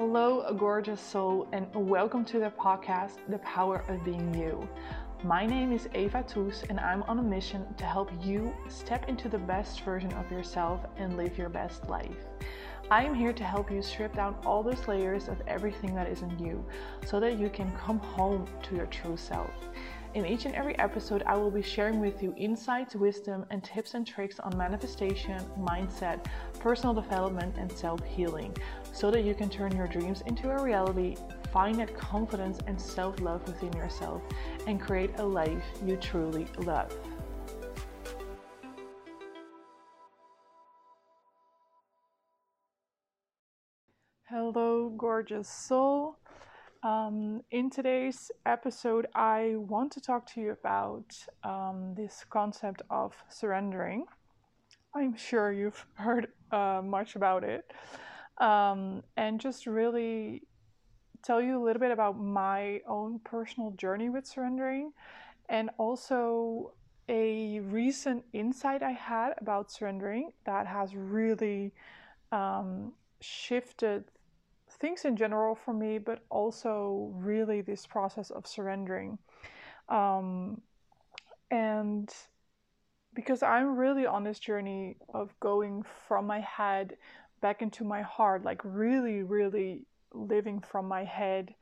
Hello, gorgeous soul, and welcome to the podcast, The Power of Being You. My name is Eva Toes, and I'm on a mission to help you step into the best version of yourself and live your best life. I am here to help you strip down all those layers of everything that isn't you so that you can come home to your true self. In each and every episode, I will be sharing with you insights, wisdom, and tips and tricks on manifestation, mindset, personal development, and self healing so that you can turn your dreams into a reality, find that confidence and self love within yourself, and create a life you truly love. Hello, gorgeous soul. Um, in today's episode, I want to talk to you about um, this concept of surrendering. I'm sure you've heard uh, much about it um, and just really tell you a little bit about my own personal journey with surrendering and also a recent insight I had about surrendering that has really um, shifted things in general for me, but also really this process of surrendering. Um, and because I'm really on this journey of going from my head back into my heart, like really, really living from my head.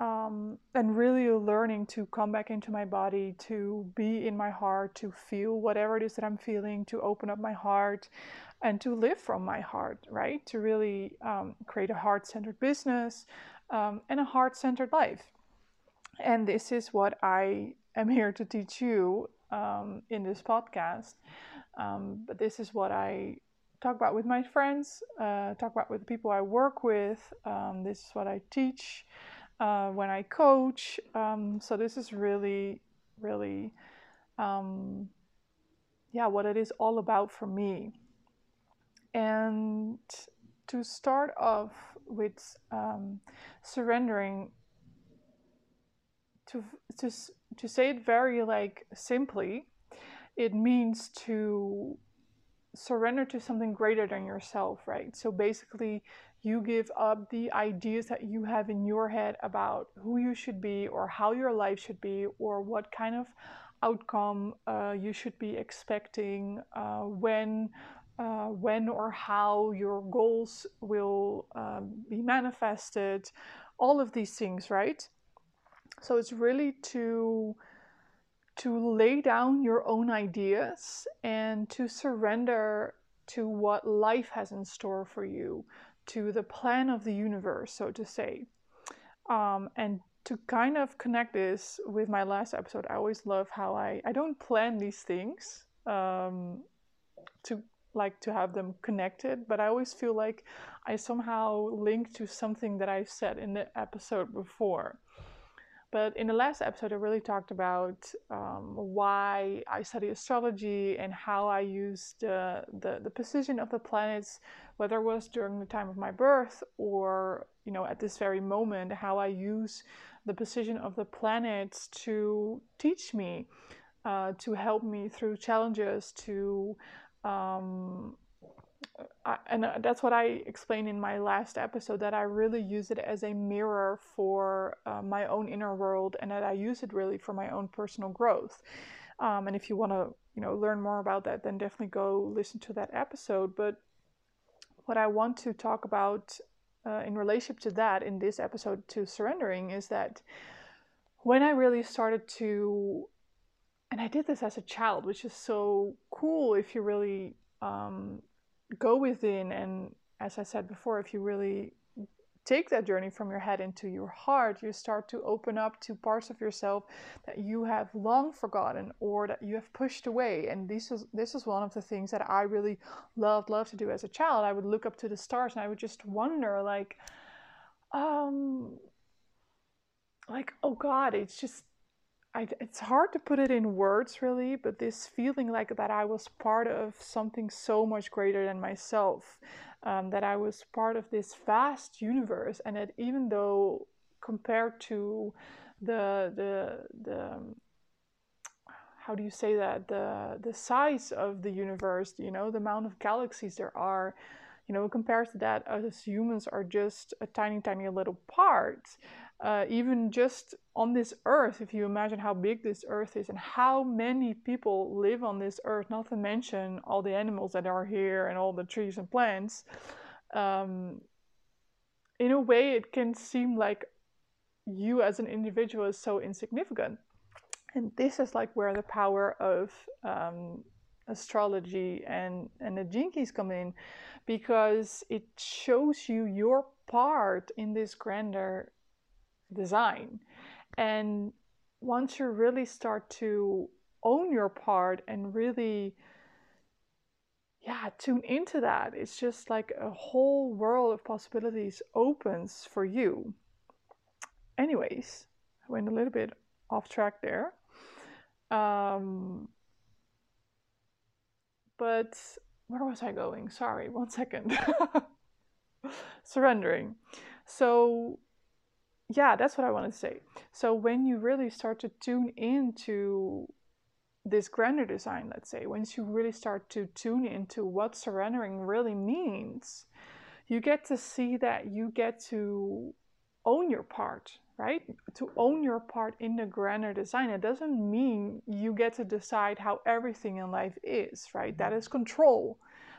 Um, and really learning to come back into my body, to be in my heart, to feel whatever it is that I'm feeling, to open up my heart, and to live from my heart, right? To really um, create a heart centered business um, and a heart centered life. And this is what I am here to teach you um, in this podcast. Um, but this is what I talk about with my friends, uh, talk about with the people I work with. Um, this is what I teach uh, when I coach. Um, so this is really, really, yeah, what it is all about for me. And to start off with um, surrendering, to to to say it very like simply, it means to surrender to something greater than yourself, right? So basically, you give up the ideas that you have in your head about who you should be or how your life should be or what kind of outcome uh, you should be expecting uh, when uh, when or how your goals will um, be manifested all of these things right so it's really to to lay down your own ideas and to surrender to what life has in store for you, to the plan of the universe, so to say. Um, and to kind of connect this with my last episode, I always love how I, I don't plan these things um, to like to have them connected, but I always feel like I somehow link to something that I've said in the episode before. But in the last episode, I really talked about um, why I study astrology and how I used uh, the the position of the planets, whether it was during the time of my birth or you know at this very moment, how I use the position of the planets to teach me, uh, to help me through challenges, to um, I, and uh, that's what I explained in my last episode that I really use it as a mirror for uh, my own inner world and that I use it really for my own personal growth. Um, and if you want to, you know, learn more about that, then definitely go listen to that episode. But what I want to talk about uh, in relationship to that in this episode to surrendering is that when I really started to, and I did this as a child, which is so cool if you really um, go within and as I said before, if you really take that journey from your head into your heart, you start to open up to parts of yourself that you have long forgotten or that you have pushed away. And this is this is one of the things that I really loved loved to do as a child. I would look up to the stars and I would just wonder like um like oh god, it's just I, it's hard to put it in words really, but this feeling like that I was part of something so much greater than myself, um, that I was part of this vast universe, and that even though compared to the the the um, how do you say that the the size of the universe, you know, the amount of galaxies there are, you know, compared to that, us humans are just a tiny, tiny little part. Uh, even just on this earth, if you imagine how big this earth is and how many people live on this earth, not to mention all the animals that are here and all the trees and plants, um, in a way, it can seem like you as an individual is so insignificant. And this is like where the power of um, astrology and, and the Keys come in because it shows you your part in this grander design. And once you really start to own your part and really yeah tune into that it's just like a whole world of possibilities opens for you. Anyways i went a little bit off track there. Um, but where was i going? Sorry one second. Surrendering. So yeah, that's what I want to say. So when you really start to tune into this grander design, let's say, once you really start to tune into what surrendering really means, you get to see that you get to own your part, right? To own your part in the grander design. It doesn't mean you get to decide how everything in life is, right? That is control.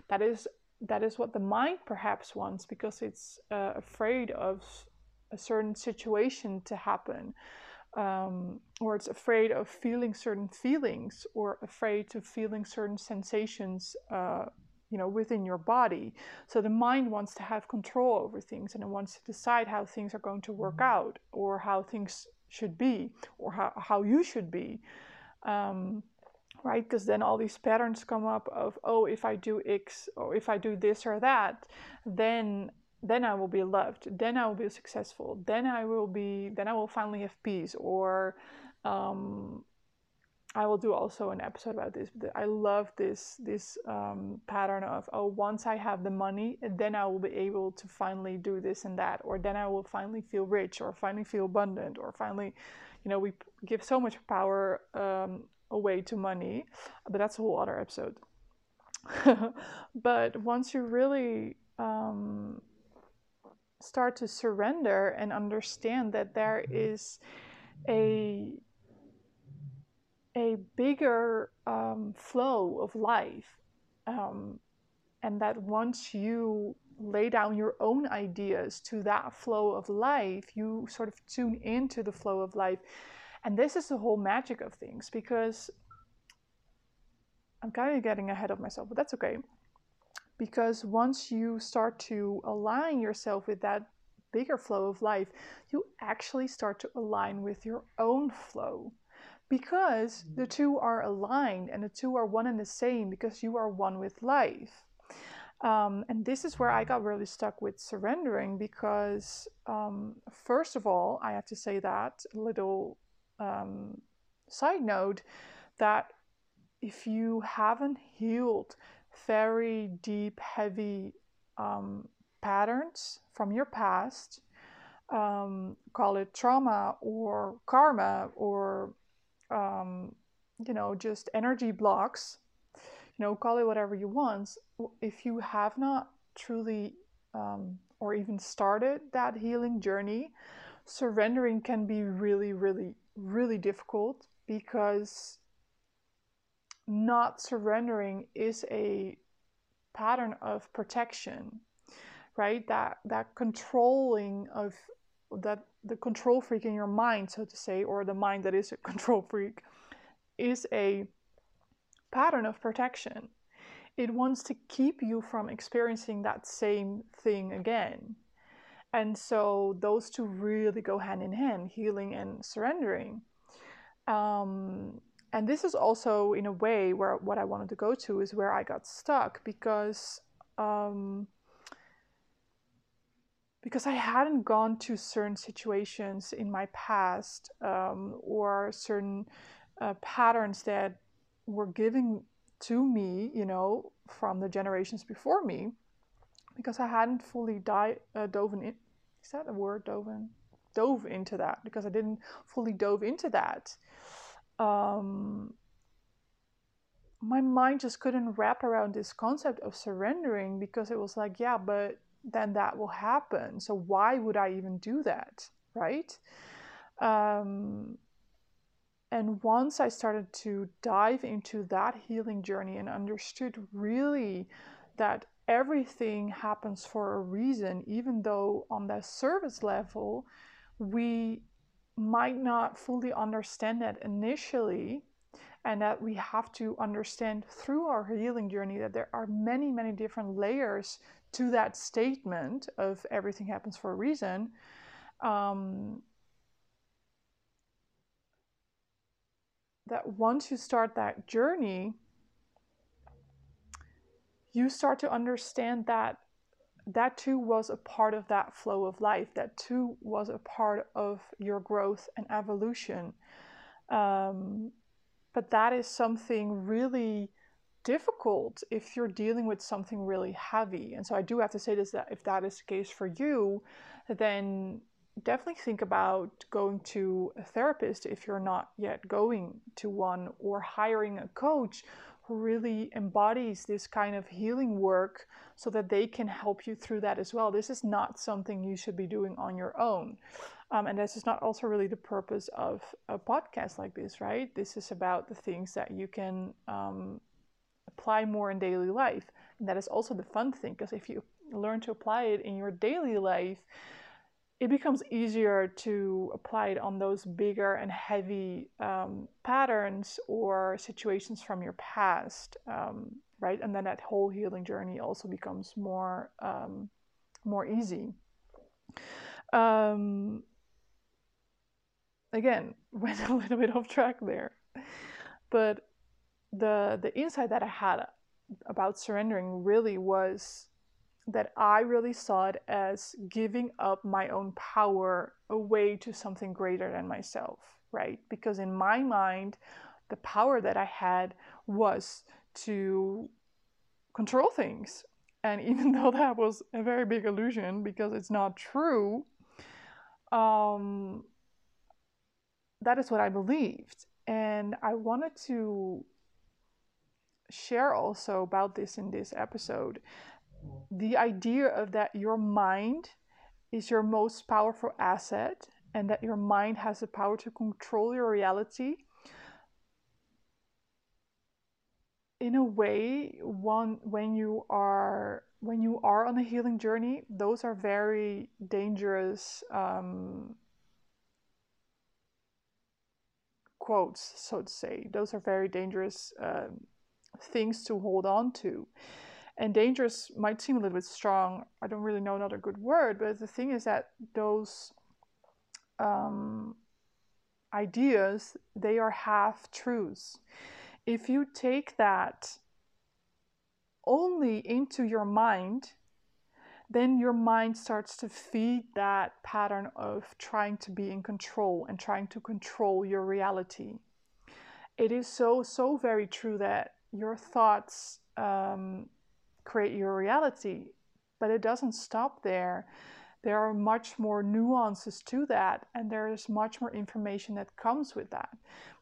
That is that is what the mind perhaps wants because it's uh, afraid of a certain situation to happen um, or it's afraid of feeling certain feelings or afraid of feeling certain sensations uh, you know within your body so the mind wants to have control over things and it wants to decide how things are going to work mm-hmm. out or how things should be or how, how you should be um, right because then all these patterns come up of oh if i do x or if i do this or that then then I will be loved, then I will be successful, then I will be, then I will finally have peace, or um, I will do also an episode about this. But I love this this um, pattern of oh, once I have the money, then I will be able to finally do this and that, or then I will finally feel rich, or finally feel abundant, or finally, you know, we give so much power um, away to money, but that's a whole other episode. but once you really um, start to surrender and understand that there is a a bigger um, flow of life um, and that once you lay down your own ideas to that flow of life you sort of tune into the flow of life. And this is the whole magic of things because i'm kind of getting ahead of myself but that's okay because once you start to align yourself with that bigger flow of life, you actually start to align with your own flow because the two are aligned and the two are one and the same because you are one with life. Um, and this is where I got really stuck with surrendering because, um, first of all, I have to say that little um, side note that if you haven't healed very deep, heavy um, patterns from your past, um, call it trauma or karma or, um, you know, just energy blocks, you know, call it whatever you want. If you have not truly um, or even started that healing journey, surrendering can be really, really, really difficult because not surrendering is a pattern of protection right? That that controlling of that the control freak in your mind so to say or the mind that is a control freak is a pattern of protection. It wants to keep you from experiencing that same thing again. And so those two really go hand in hand healing and surrendering. Um, and this is also in a way where what I wanted to go to is where I got stuck because um, because I hadn't gone to certain situations in my past um, or certain uh, patterns that were given to me, you know, from the generations before me, because I hadn't fully di- uh, dove in. Is that a word? Dove in? Dove into that because I didn't fully dove into that um, my mind just couldn't wrap around this concept of surrendering because it was like, yeah, but then that will happen. So why would I even do that? Right? Um, and once I started to dive into that healing journey and understood really that everything happens for a reason, even though on the surface level, we might not fully understand that initially, and that we have to understand through our healing journey that there are many, many different layers to that statement of everything happens for a reason. Um, that once you start that journey, you start to understand that that too was a part of that flow of life. That too was a part of your growth and evolution. Um, but that is something really difficult if you're dealing with something really heavy. And so I do have to say this that if that is the case for you, then definitely think about going to a therapist if you're not yet going to one or hiring a coach who really embodies this kind of healing work so that they can help you through that as well. This is not something you should be doing on your own. Um, and this is not also really the purpose of a podcast like this, right? This is about the things that you can um, apply more in daily life. And that is also the fun thing, because if you learn to apply it in your daily life, it becomes easier to apply it on those bigger and heavy um, patterns or situations from your past, um, right? And then that whole healing journey also becomes more um, more easy. Um, again, went a little bit off track there, but the the insight that I had about surrendering really was that I really saw it as giving up my own power away to something greater than myself, right? Because in my mind, the power that I had was to control things. And even though that was a very big illusion because it's not true, um, that is what I believed. And I wanted to share also about this in this episode the idea of that your mind is your most powerful asset and that your mind has the power to control your reality in a way one when you are when you are on a healing journey those are very dangerous um, quotes so to say. Those are very dangerous uh, things to hold on to and dangerous might seem a little bit strong. I don't really know another good word, but the thing is that those um, ideas they are half truths. If you take that only into your mind, then your mind starts to feed that pattern of trying to be in control and trying to control your reality. It is so, so very true that your thoughts um, create your reality. But it doesn't stop there. There are much more nuances to that, and there is much more information that comes with that.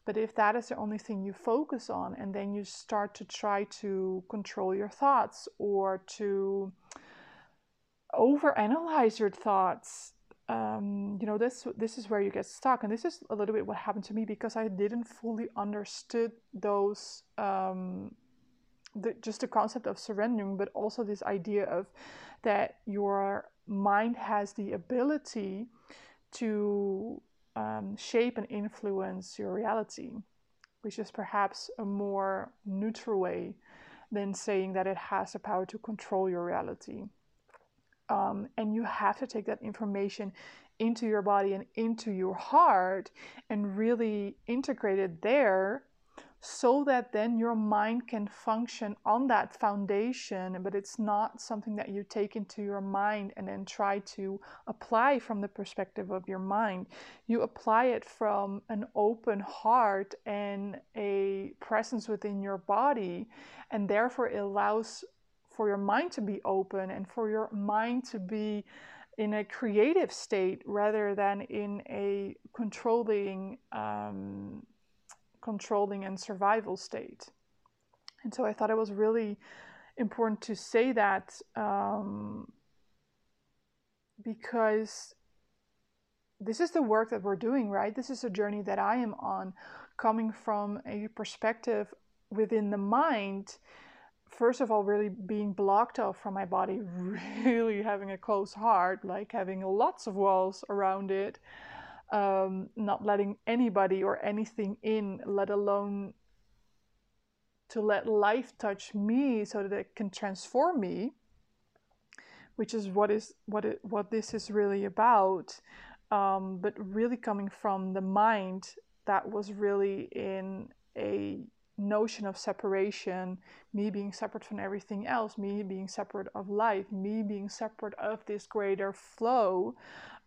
But if that is the only thing you focus on, and then you start to try to control your thoughts or to overanalyze your thoughts, um, you know this this is where you get stuck, and this is a little bit what happened to me because I didn't fully understood those um, the, just the concept of surrendering, but also this idea of that your mind has the ability to um, shape and influence your reality, which is perhaps a more neutral way than saying that it has the power to control your reality. Um, and you have to take that information into your body and into your heart and really integrate it there so that then your mind can function on that foundation, but it's not something that you take into your mind and then try to apply from the perspective of your mind. You apply it from an open heart and a presence within your body, and therefore it allows for your mind to be open and for your mind to be in a creative state rather than in a controlling um, controlling and survival state. And so I thought it was really important to say that um, because this is the work that we're doing, right? This is a journey that I am on, coming from a perspective within the mind. First of all, really being blocked off from my body, really having a closed heart, like having lots of walls around it, um, not letting anybody or anything in, let alone to let life touch me so that it can transform me which is what is what it what this is really about. Um, but really coming from the mind that was really in a notion of separation me being separate from everything else me being separate of life me being separate of this greater flow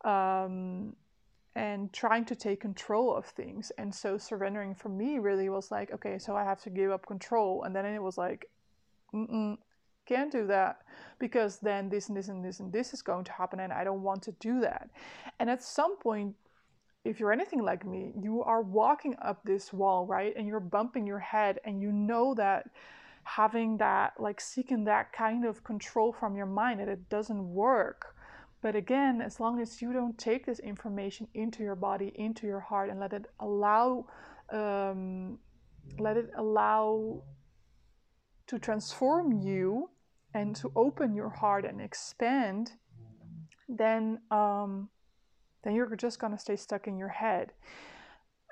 um, and trying to take control of things. And so surrendering for me really was like, okay, so I have to give up control. And then it was like, mm can't do that because then this and this and this and this is going to happen and I don't want to do that. And at some point, if you're anything like me, you are walking up this wall, right? And you're bumping your head and you know that having that, like seeking that kind of control from your mind, that it doesn't work but again, as long as you don't take this information into your body, into your heart, and let it allow, um, let it allow to transform you and to open your heart and expand, then um, then you're just gonna stay stuck in your head.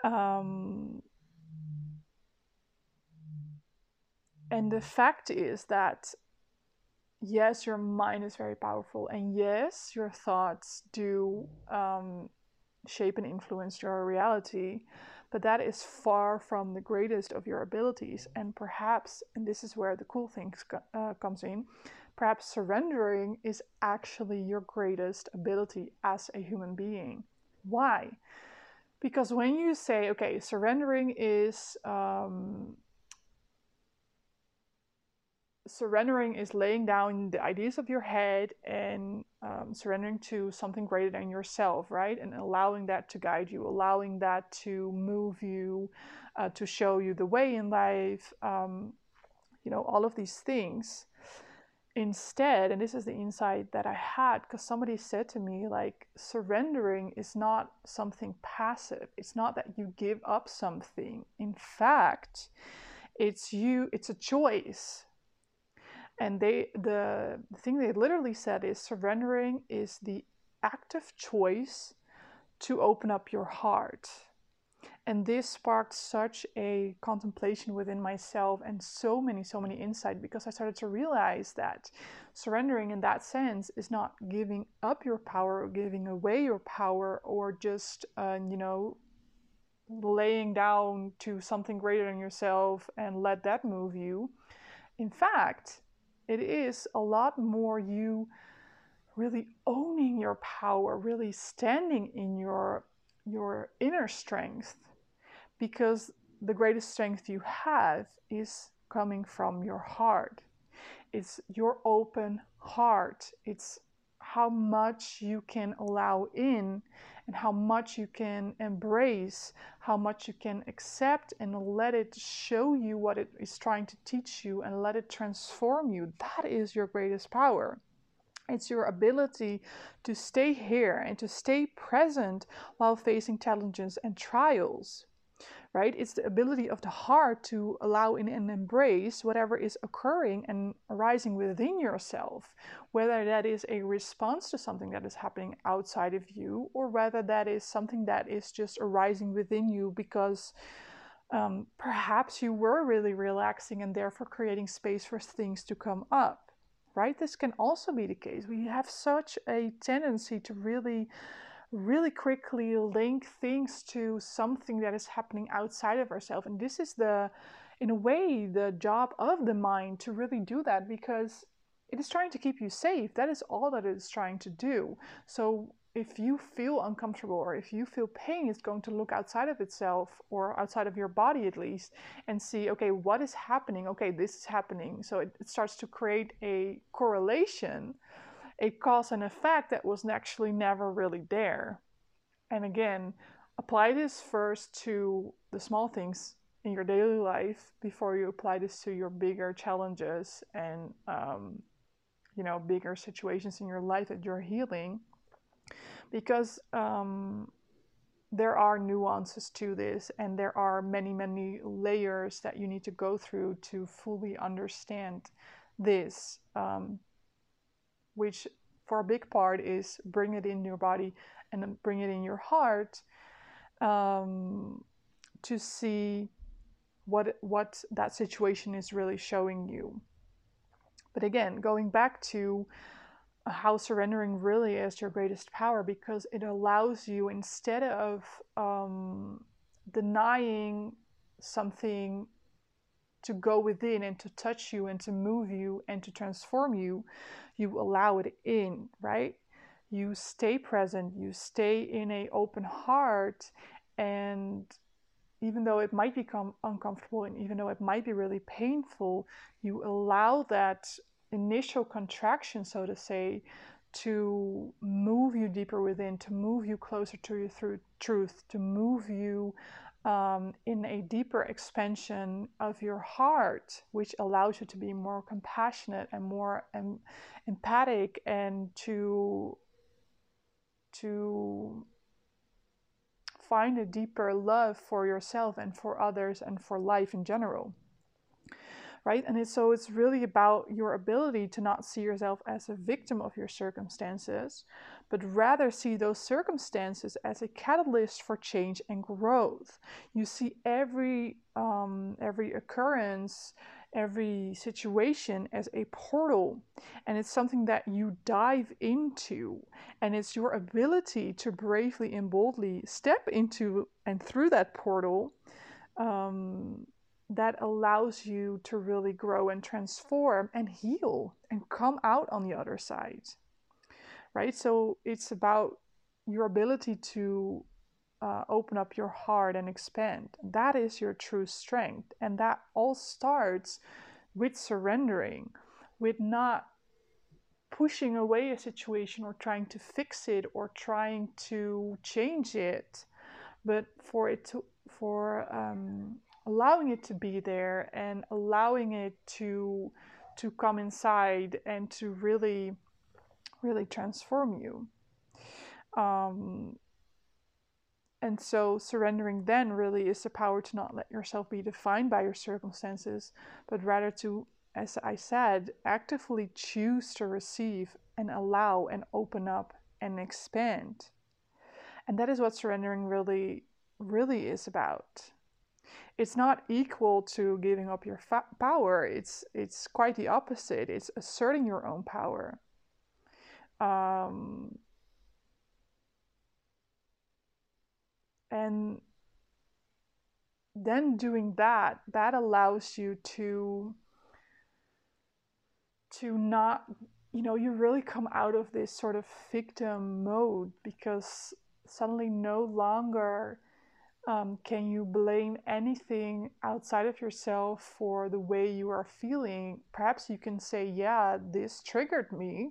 Um, and the fact is that yes, your mind is very powerful, and yes, your thoughts do um, shape and influence your reality, but that is far from the greatest of your abilities. And perhaps, and this is where the cool thing uh, comes in, perhaps surrendering is actually your greatest ability as a human being. Why? Because when you say, okay, surrendering is um, surrendering is laying down the ideas of your head and um, surrendering to something greater than yourself, right? And allowing that to guide you, allowing that to move you, uh, to show you the way in life, um, you know, all of these things. Instead, and this is the insight that I had because somebody said to me, like, surrendering is not something passive. It's not that you give up something. In fact, it's you, it's a choice and they the, the thing they literally said is surrendering is the active choice to open up your heart. And this sparked such a contemplation within myself and so many so many insight because i started to realize that surrendering in that sense is not giving up your power or giving away your power or just uh, you know laying down to something greater than yourself and let that move you. In fact it is a lot more you really owning your power, really standing in your your inner strength because the greatest strength you have is coming from your heart. It's your open heart. It's how much you can allow in and how much you can embrace, how much you can accept and let it show you what it is trying to teach you and let it transform you. That is your greatest power. It's your ability to stay here and to stay present while facing challenges and trials right? It's the ability of the heart to allow in and embrace whatever is occurring and arising within yourself, whether that is a response to something that is happening outside of you, or whether that is something that is just arising within you because. Um, perhaps you were really relaxing and therefore creating space for things to come up, right? This can also be the case. We have such a tendency to really really quickly link things to something that is happening outside of ourselves. And this is the, in a way, the job of the mind to really do that because it is trying to keep you safe. That is all that it is trying to do. So if you feel uncomfortable or if you feel pain, it's going to look outside of itself or outside of your body at least and see, okay, what is happening? Okay, this is happening. So it, it starts to create a correlation a cause and effect that was actually never really there. And again, apply this first to the small things in your daily life before you apply this to your bigger challenges and um, you know bigger situations in your life that you're healing because um, there are nuances to this and there are many many layers that you need to go through to fully understand this um, which for a big part is bring it in your body and bring it in your heart um, to see what what that situation is really showing you. But again going back to how surrendering really is your greatest power because it allows you instead of um, denying something to go within and to touch you and to move you and to transform you you allow it in right? You stay present you stay in a open heart and even though it might become uncomfortable and even though it might be really painful you allow that initial contraction, so to say, to move you deeper within, to move you closer to your through truth, to move you um, in a deeper expansion of your heart, which allows you to be more compassionate and more em- empathic, and to to find a deeper love for yourself and for others and for life in general right? And it's, so it's really about your ability to not see yourself as a victim of your circumstances, but rather see those circumstances as a catalyst for change and growth. You see every um, every occurrence, every situation as a portal, and it's something that you dive into, and it's your ability to bravely and boldly step into and through that portal. Um, that allows you to really grow and transform and heal and come out on the other side. Right? So it's about your ability to uh, open up your heart and expand. That is your true strength. And that all starts with surrendering, with not pushing away a situation or trying to fix it or trying to change it, but for it to, for, um, allowing it to be there and allowing it to to come inside and to really really transform you um, and so surrendering then really is the power to not let yourself be defined by your circumstances but rather to as i said actively choose to receive and allow and open up and expand and that is what surrendering really really is about it's not equal to giving up your fa- power. It's it's quite the opposite. It's asserting your own power. Um, and then doing that, that allows you to to not you know you really come out of this sort of victim mode because suddenly no longer um, can you blame anything outside of yourself for the way you are feeling? Perhaps you can say, Yeah, this triggered me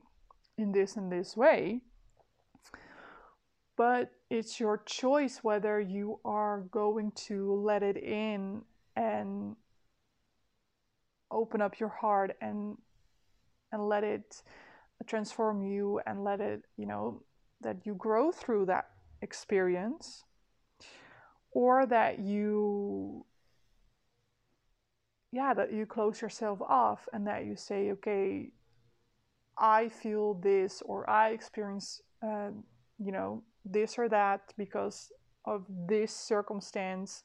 in this and this way. But it's your choice whether you are going to let it in and open up your heart and and let it transform you and let it, you know, that you grow through that experience or that you yeah that you close yourself off and that you say okay i feel this or i experience uh, you know this or that because of this circumstance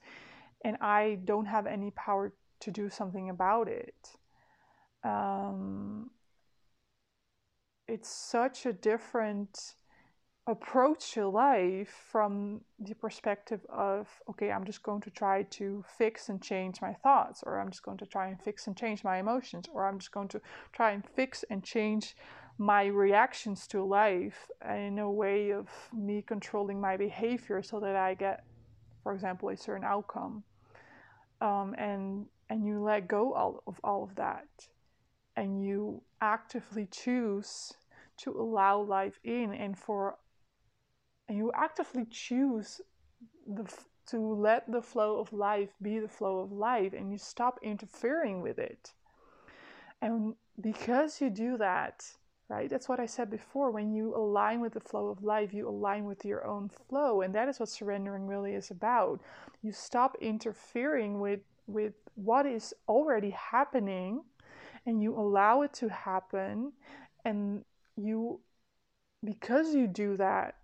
and i don't have any power to do something about it. Um, it's such a different approach to life from the perspective of okay i'm just going to try to fix and change my thoughts or i'm just going to try and fix and change my emotions or i'm just going to try and fix and change my reactions to life in a way of me controlling my behavior so that i get for example a certain outcome. Um, and and you let go all of all of that. And you actively choose to allow life in and for and you actively choose the to let the flow of life be the flow of life and you stop interfering with it. And because you do that, right? That's what I said before. When you align with the flow of life, you align with your own flow. And that is what surrendering really is about. You stop interfering with, with what is already happening and you allow it to happen. And you, because you do that,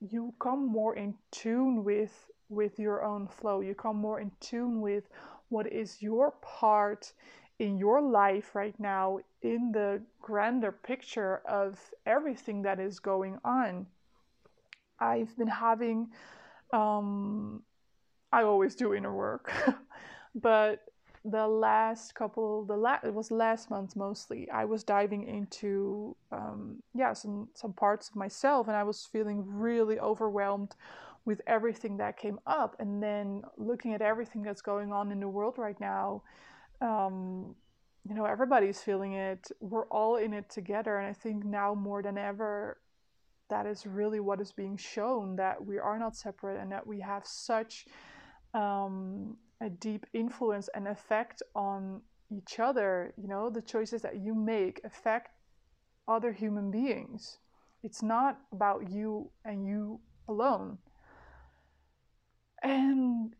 you come more in tune with with your own flow. You come more in tune with what is your part in your life right now in the grander picture of everything that is going on. I've been having, um, I always do inner work, but the last couple, the la- it was last month mostly. I was diving into, um, yeah, some some parts of myself, and I was feeling really overwhelmed with everything that came up, and then looking at everything that's going on in the world right now um, you know, everybody's feeling it. We're all in it together. And I think now more than ever, that is really what is being shown that we are not separate and that we have such um, a deep influence and effect on each other. You know, the choices that you make affect other human beings. It's not about you and you alone. And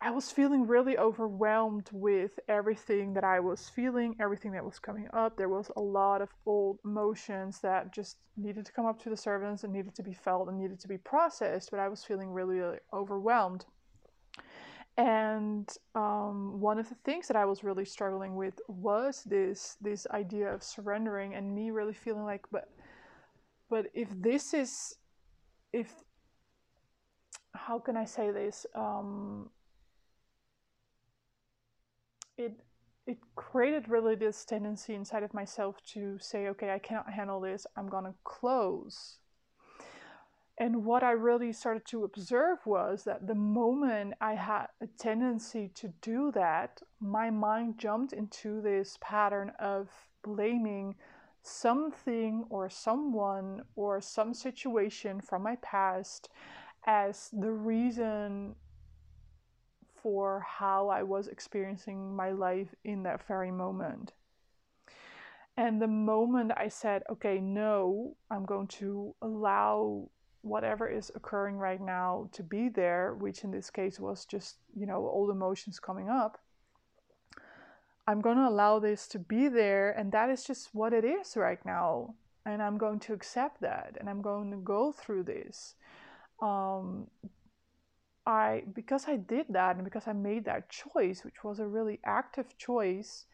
I was feeling really overwhelmed with everything that I was feeling, everything that was coming up. There was a lot of old emotions that just needed to come up to the surface and needed to be felt and needed to be processed, but I was feeling really, really overwhelmed. And um, one of the things that I was really struggling with was this this idea of surrendering and me really feeling like, but but if this is if how can I say this? Um, it it created really this tendency inside of myself to say, okay, I cannot handle this. I'm gonna close. And what I really started to observe was that the moment I had a tendency to do that, my mind jumped into this pattern of blaming something or someone or some situation from my past as the reason for how I was experiencing my life in that very moment. And the moment I said, okay, no, I'm going to allow whatever is occurring right now to be there, which in this case was just, you know, all the emotions coming up. I'm going to allow this to be there, and that is just what it is right now. And I'm going to accept that, and I'm going to go through this. Um, I because I did that and because I made that choice, which was a really active choice,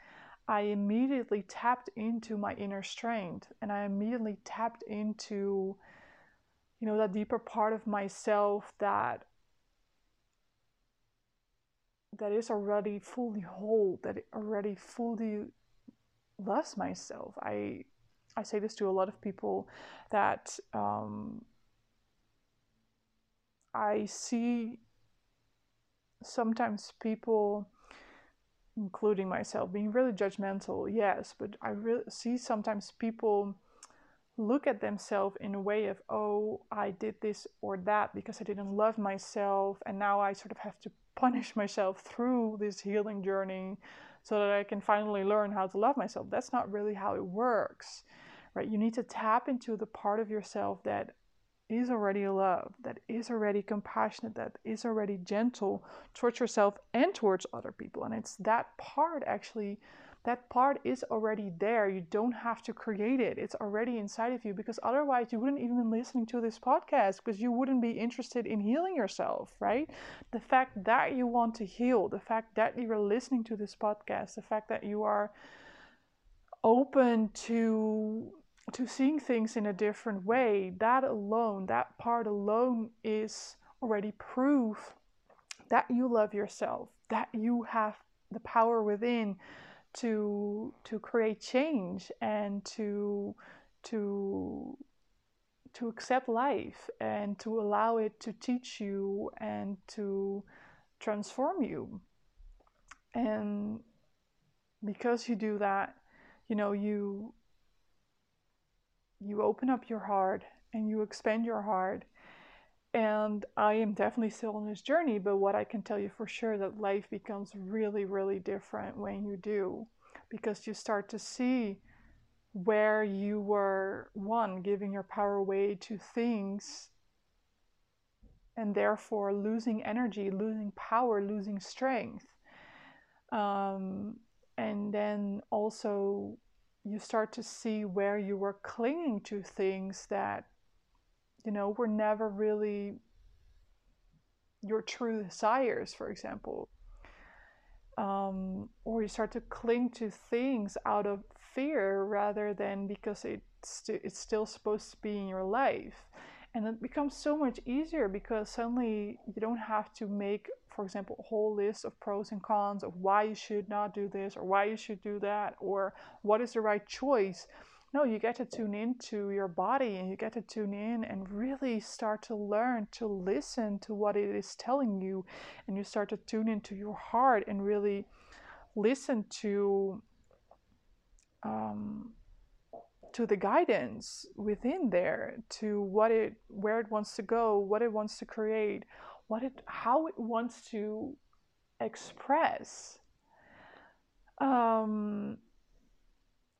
I immediately tapped into my inner strength and I immediately tapped into you know that deeper part of myself that that is already fully whole, that already fully loves myself. I I say this to a lot of people that um, I see sometimes people, including myself, being really judgmental, yes, but I see sometimes people look at themselves in a way of, oh, I did this or that because I didn't love myself, and now I sort of have to punish myself through this healing journey so that I can finally learn how to love myself. That's not really how it works, right? You need to tap into the part of yourself that is already love, that is already compassionate, that is already gentle towards yourself and towards other people. And it's that part actually, that part is already there. You don't have to create it, it's already inside of you because otherwise you wouldn't even be listening to this podcast because you wouldn't be interested in healing yourself, right? The fact that you want to heal, the fact that you are listening to this podcast, the fact that you are open to to seeing things in a different way, that alone, that part alone is already proof that you love yourself, that you have the power within to to create change and to to to accept life and to allow it to teach you and to transform you. And because you do that, you know, you you open up your heart and you expand your heart and I am definitely still on this journey, but what I can tell you for sure that life becomes really, really different when you do because you start to see where you were one giving your power away to things and therefore losing energy, losing power, losing strength. Um, and then also you start to see where you were clinging to things that you know were never really your true desires for example. Um, or you start to cling to things out of fear rather than because it's, st- it's still supposed to be in your life. And it becomes so much easier because suddenly you don't have to make for example a whole list of pros and cons of why you should not do this or why you should do that or what is the right choice no you get to tune into your body and you get to tune in and really start to learn to listen to what it is telling you. And you start to tune into your heart and really listen to um, to the guidance within there to what it where it wants to go what it wants to create what it how it wants to express. Um,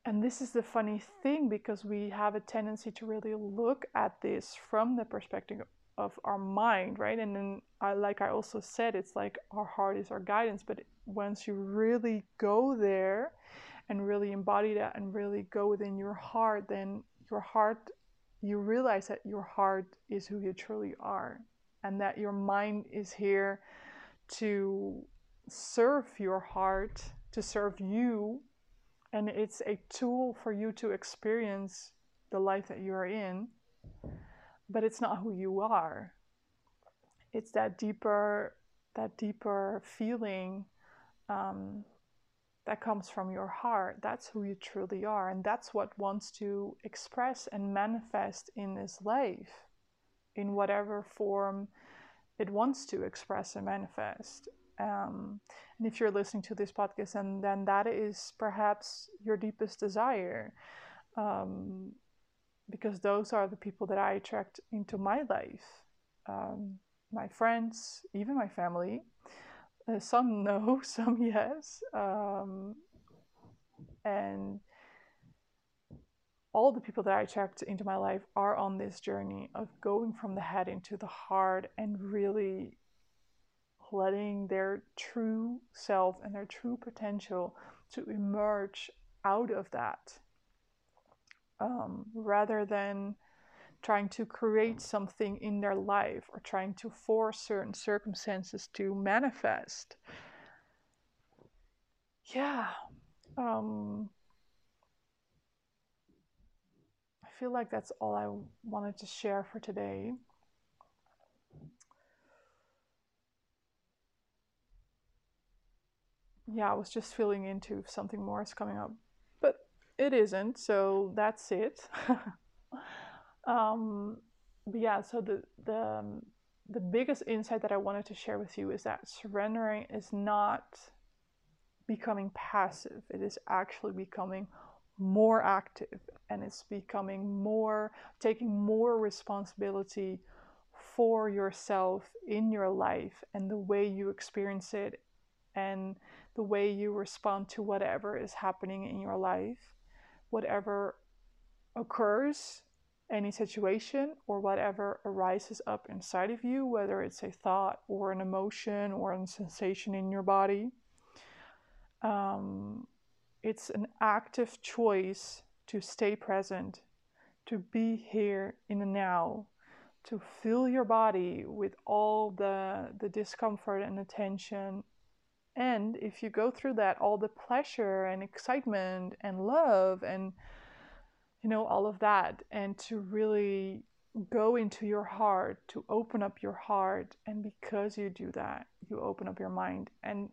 and this is the funny thing because we have a tendency to really look at this from the perspective of our mind right and then I, like i also said it's like our heart is our guidance but once you really go there and really embody that and really go within your heart, then your heart, you realize that your heart is who you truly are and that your mind is here to serve your heart, to serve you. And it's a tool for you to experience the life that you are in, but it's not who you are. It's that deeper, that deeper feeling um, that comes from your heart. That's who you truly are. And that's what wants to express and manifest in this life in whatever form it wants to express and manifest. Um, and if you're listening to this podcast, and then that is perhaps your deepest desire, um, because those are the people that I attract into my life, um, my friends, even my family. Uh, some no, some yes. Um, and all the people that I attract into my life are on this journey of going from the head into the heart and really letting their true self and their true potential to emerge out of that um, rather than trying to create something in their life or trying to force certain circumstances to manifest. Yeah. Um, I feel like that's all I wanted to share for today. Yeah, I was just feeling into if something more is coming up, but it isn't, so that's it. Um, but yeah, so the the um, the biggest insight that I wanted to share with you is that surrendering is not becoming passive. It is actually becoming more active and it's becoming more taking more responsibility for yourself in your life and the way you experience it and the way you respond to whatever is happening in your life whatever occurs any situation or whatever arises up inside of you, whether it's a thought or an emotion or a sensation in your body. Um, it's an active choice to stay present, to be here in the now, to fill your body with all the, the discomfort and the tension. And if you go through that, all the pleasure and excitement and love and you know, all of that, and to really go into your heart, to open up your heart. And because you do that, you open up your mind. And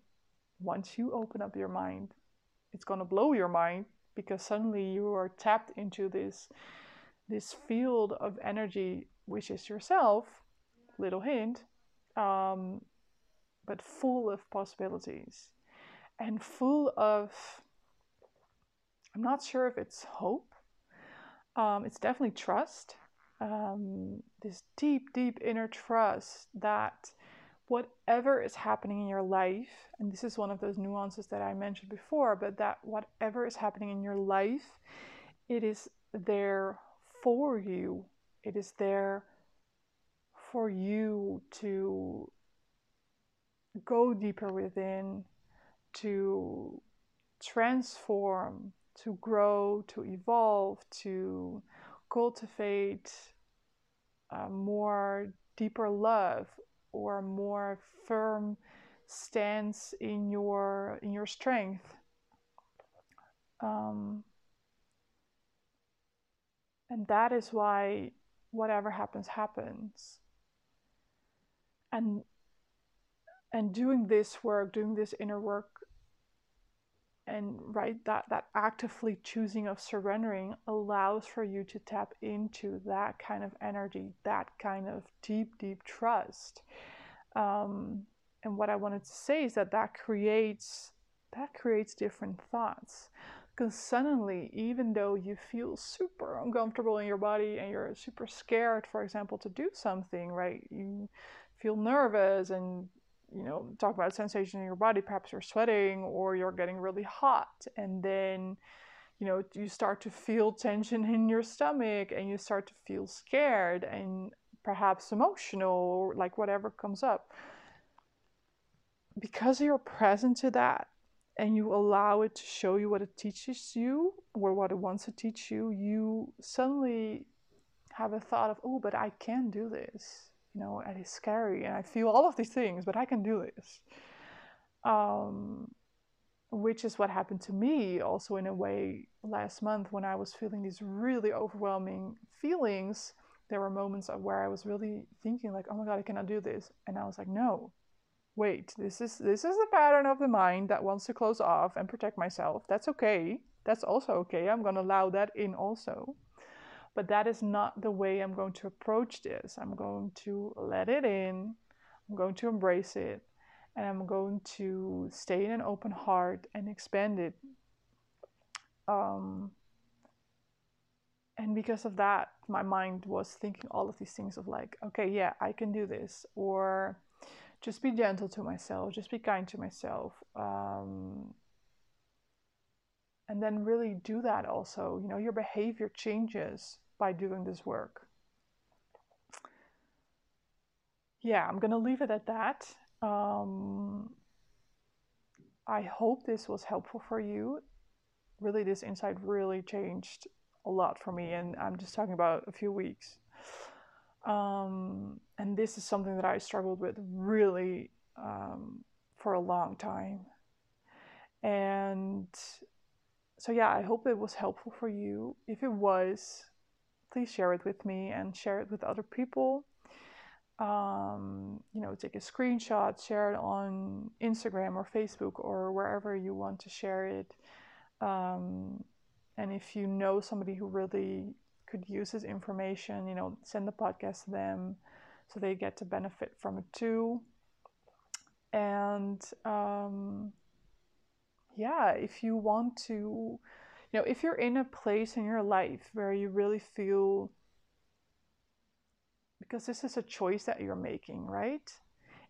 once you open up your mind, it's going to blow your mind because suddenly you are tapped into this this field of energy which is yourself little hint um, but full of possibilities and full of i'm not sure if it's hope um, it's definitely trust um, this deep, deep inner trust that whatever is happening in your life, and this is one of those nuances that I mentioned before, but that whatever is happening in your life, it is there for you. It is there for you to go deeper within, to transform, to grow, to evolve, to cultivate a more deeper love or more firm stance in your in your strength. Um, and that is why whatever happens happens. And and doing this work, doing this inner work and right that that actively choosing of surrendering allows for you to tap into that kind of energy that kind of deep deep trust. Um, and what i wanted to say is that that creates that creates different thoughts. Because suddenly even though you feel super uncomfortable in your body and you're super scared for example to do something right you feel nervous and you know, talk about sensation in your body. Perhaps you're sweating or you're getting really hot, and then, you know, you start to feel tension in your stomach and you start to feel scared and perhaps emotional or like whatever comes up. Because you're present to that and you allow it to show you what it teaches you or what it wants to teach you, you suddenly have a thought of, oh, but I can do this you know, it's scary, and I feel all of these things, but I can do this. Um, which is what happened to me also in a way last month when I was feeling these really overwhelming feelings. There were moments of where I was really thinking like, "Oh my god, I cannot do this," and I was like, "No, wait, this is this is a pattern of the mind that wants to close off and protect myself. That's okay. That's also okay. I'm gonna allow that in also." But that is not the way I'm going to approach this. I'm going to let it in, I'm going to embrace it, and I'm going to stay in an open heart and expand it. Um, and because of that, my mind was thinking all of these things of like, okay, yeah, I can do this, or just be gentle to myself, just be kind to myself. Um, and then really do that also. You know, your behavior changes by doing this work. Yeah, I'm going to leave it at that. Um, I hope this was helpful for you. Really, this insight really changed a lot for me, and I'm just talking about a few weeks. Um, and this is something that I struggled with really um, for a long time. And so, yeah, I hope it was helpful for you. If it was, please share it with me and share it with other people. Um, you know, take a screenshot, share it on Instagram or Facebook or wherever you want to share it. Um, and if you know somebody who really could use this information, you know, send the podcast to them so they get to benefit from it too. And um, yeah, if you want to, you know, if you're in a place in your life where you really feel, because this is a choice that you're making, right?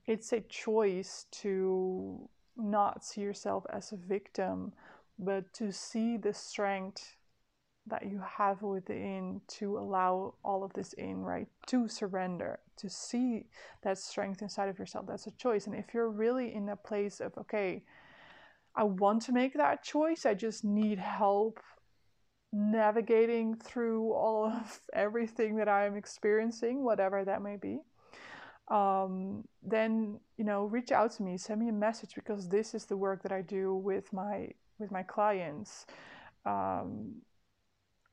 It's a choice to not see yourself as a victim, but to see the strength that you have within to allow all of this in, right? To surrender, to see that strength inside of yourself. That's a choice. And if you're really in a place of, okay, I want to make that choice. I just need help navigating through all of everything that I'm experiencing, whatever that may be. Um, then you know, reach out to me, send me a message because this is the work that I do with my with my clients. Um,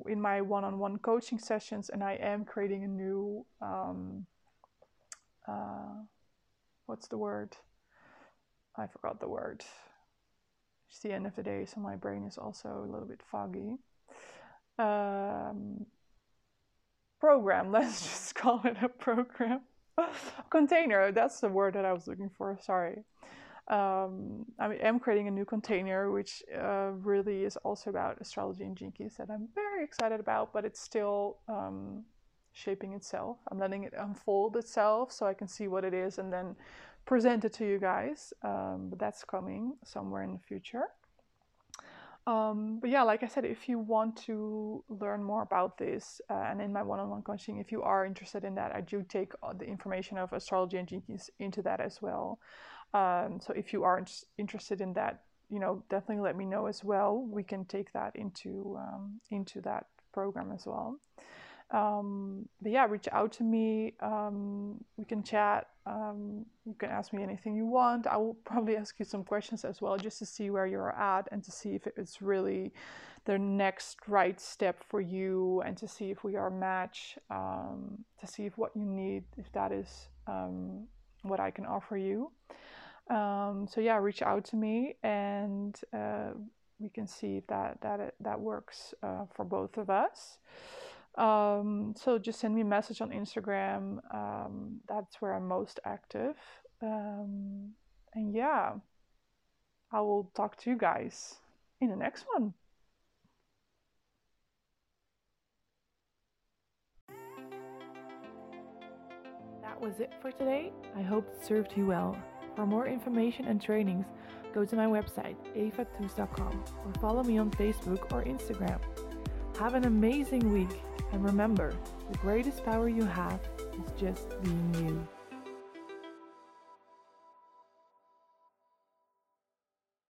in my one-on-one coaching sessions, and I am creating a new um, uh, what's the word? I forgot the word it's the end of the day, so my brain is also a little bit foggy. Um, program, let's just call it a program. container, that's the word that I was looking for, sorry. Um, I am creating a new container, which uh, really is also about astrology and Gene Keys that I'm very excited about, but it's still um, shaping itself. I'm letting it unfold itself so I can see what it is and then present it to you guys. Um, but that's coming somewhere in the future. Um, but yeah, like I said, if you want to learn more about this, uh, and in my one-on-one coaching, if you are interested in that, I do take the information of astrology and Gene Keys into that as well. Um, so if you are interested in that, you know, definitely let me know as well. We can take that into um, into that program as well. Um, but yeah, reach out to me. Um, we can chat. Um, you can ask me anything you want. I will probably ask you some questions as well, just to see where you're at and to see if it's really the next right step for you, and to see if we are a match. Um, to see if what you need, if that is um, what I can offer you. Um, so yeah, reach out to me, and uh, we can see that that that works uh, for both of us. Um, so just send me a message on Instagram. Um, that's where I'm most active. Um, and yeah, I will talk to you guys in the next one. That was it for today. I hope it served you well. For more information and trainings, go to my website, evatoos.com, or follow me on Facebook or Instagram. Have an amazing week and remember, the greatest power you have is just being you.